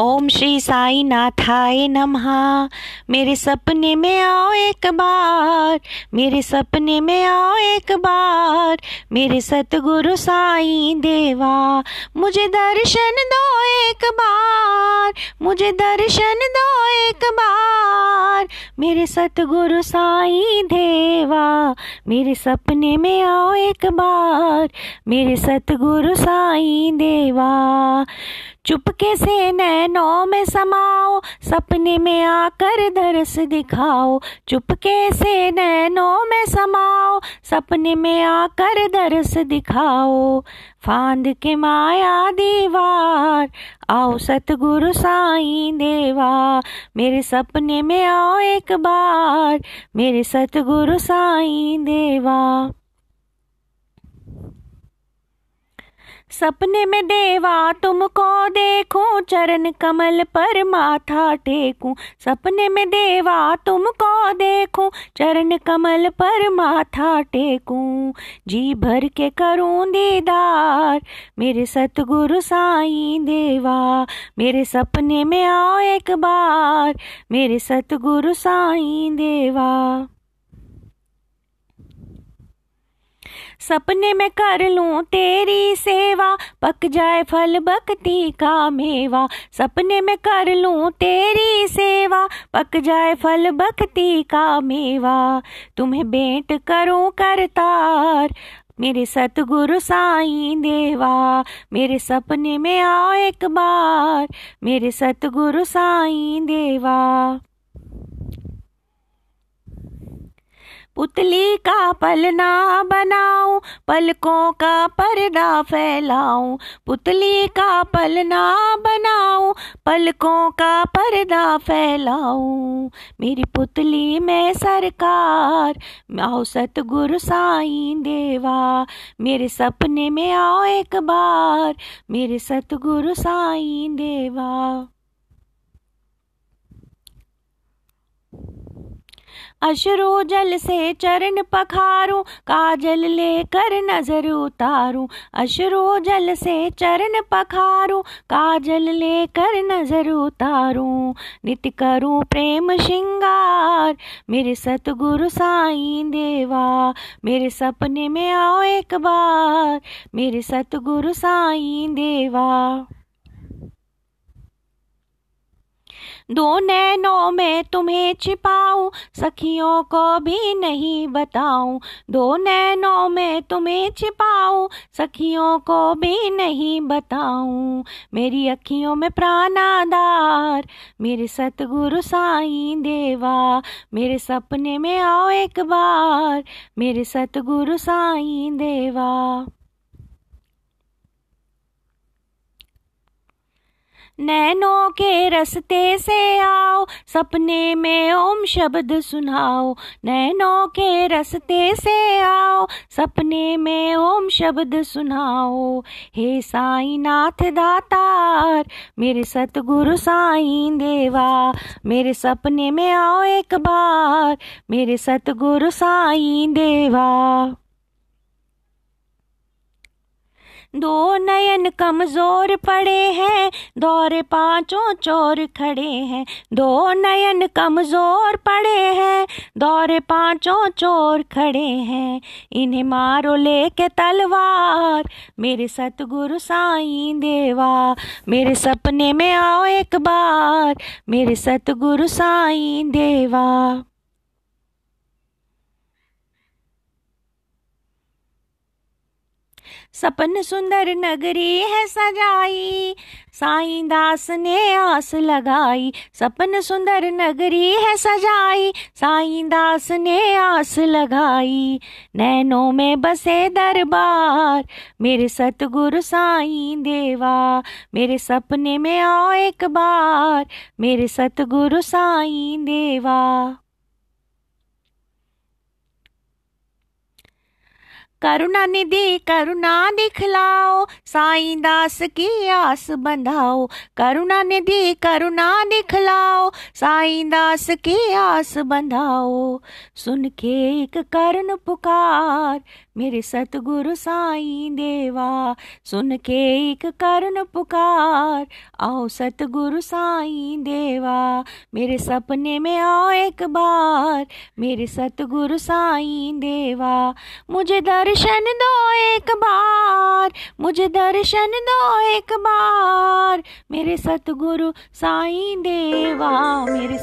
ओम श्री साई नाथाय नमः। मेरे सपने में आओ एक बार। मेरे सपने में आओ एक बार। मेरे सतगुरु साई देवा, मुझे दर्शन दो एक बार। मुझे दर्शन दो एक बार। मेरे सतगुरु साई देवा, मेरे सपने में आओ एक बार। मेरे सतगुरु साई देवा। चुपके से नैनों में समाओ? सपने में आकर दरस दिखाओ। चुपके से नैनों में समाओ? सपने में आकर दरस दिखाओ। फांद के माया दीवार, आओ सतगुरु साईं देवा मेरे सपने में आओ एक बार, मेरे सतगुरु साईं देवा सपने में देवा तुमको देखूँ, चरण कमल पर माथा टेकूं। सपने में देवा तुमको देखूँ, चरण कमल पर माथा टेकूं। जी भर के करूँ दीदार, मेरे सतगुरु साईं देवा। मेरे सपने में आओ एक बार, मेरे सतगुरु साईं देवा। सपने में कर लूँ तेरी सेवा, पक जाए फल भक्ति का मेवा। सपने में कर लूँ तेरी सेवा, पक जाए फल भक्ति का मेवा। तुम्हें बेंट करूँ करतार, मेरे सतगुरु साईं देवा। मेरे सपने में आओ एक बार, मेरे सतगुरु साईं देवा। पुतली का पलना बनाऊँ, पलकों का पर्दा फैलाऊं। पुतली का पलना बनाऊँ, पलकों का पर्दा फैलाऊं। मेरी पुतली में सरकार, आओ सतगुरु साईं देवा। मेरे सपने में आओ एक बार, मेरे सतगुरु साईं देवा। अश्रु जल से चरण पखारूं, काजल लेकर नज़र उतारूं। अश्रु जल से चरण पखारूं, काजल लेकर नज़र उतारूं। नित करूँ प्रेम श्रृंगार, मेरे सतगुरु साईं देवा। मेरे सपने में आओ एक बार, मेरे सतगुरु साईं देवा। दो नैनों में तुम्हें छिपाऊं, सखियों को भी नहीं बताऊँ। दो नैनों में तुम्हें छिपाऊं, सखियों को भी नहीं बताऊँ। मेरी अखियों में प्राणाधार, मेरे सतगुरु साईं देवा। मेरे सपने में आओ एक बार, मेरे सतगुरु साईं देवा। नैनों के रस्ते से आओ, सपने में ओम शब्द सुनाओ। नैनों के रस्ते से आओ, सपने में ओम शब्द सुनाओ। हे साई नाथ दातार, मेरे सतगुरु साई देवा, मेरे सपने में आओ एक बार, मेरे सतगुरु साई देवा। दो नयन कमज़ोर पड़े हैं, दौरे पाँचों चोर खड़े हैं। दो नयन कमज़ोर पड़े हैं, दौरे पाँचों चोर खड़े हैं। इन्हें मारो लेके तलवार, मेरे सतगुरु साईं देवा। मेरे सपने में आओ एक बार, मेरे सतगुरु साईं देवा। सपन सुंदर नगरी है सजाई। साईं दास ने आस लगाई। सपन सुंदर नगरी है सजाई। साईं दास ने आस लगाई। नैनों में बसे दरबार। मेरे सतगुरु साईं देवा। मेरे सपने में आओ एक बार। मेरे सतगुरु साईं देवा। करुणा निधि, करुणा दिखलाओ, साईं दास की आस बंधाओ। करुणा निधि, करुणा दिखलाओ, साईं दास की आस बंधाओ। सुन के एक करण पुकार, मेरे सतगुरु साईं देवा। सुन के एक करण पुकार, आओ सतगुरु साईं देवा। मेरे सपने में आओ एक बार, मेरे सतगुरु साईं देवा। मुझे दर्शन दो एक बार मुझे दर्शन दो एक बार। मेरे सतगुरु साईं देवा मेरे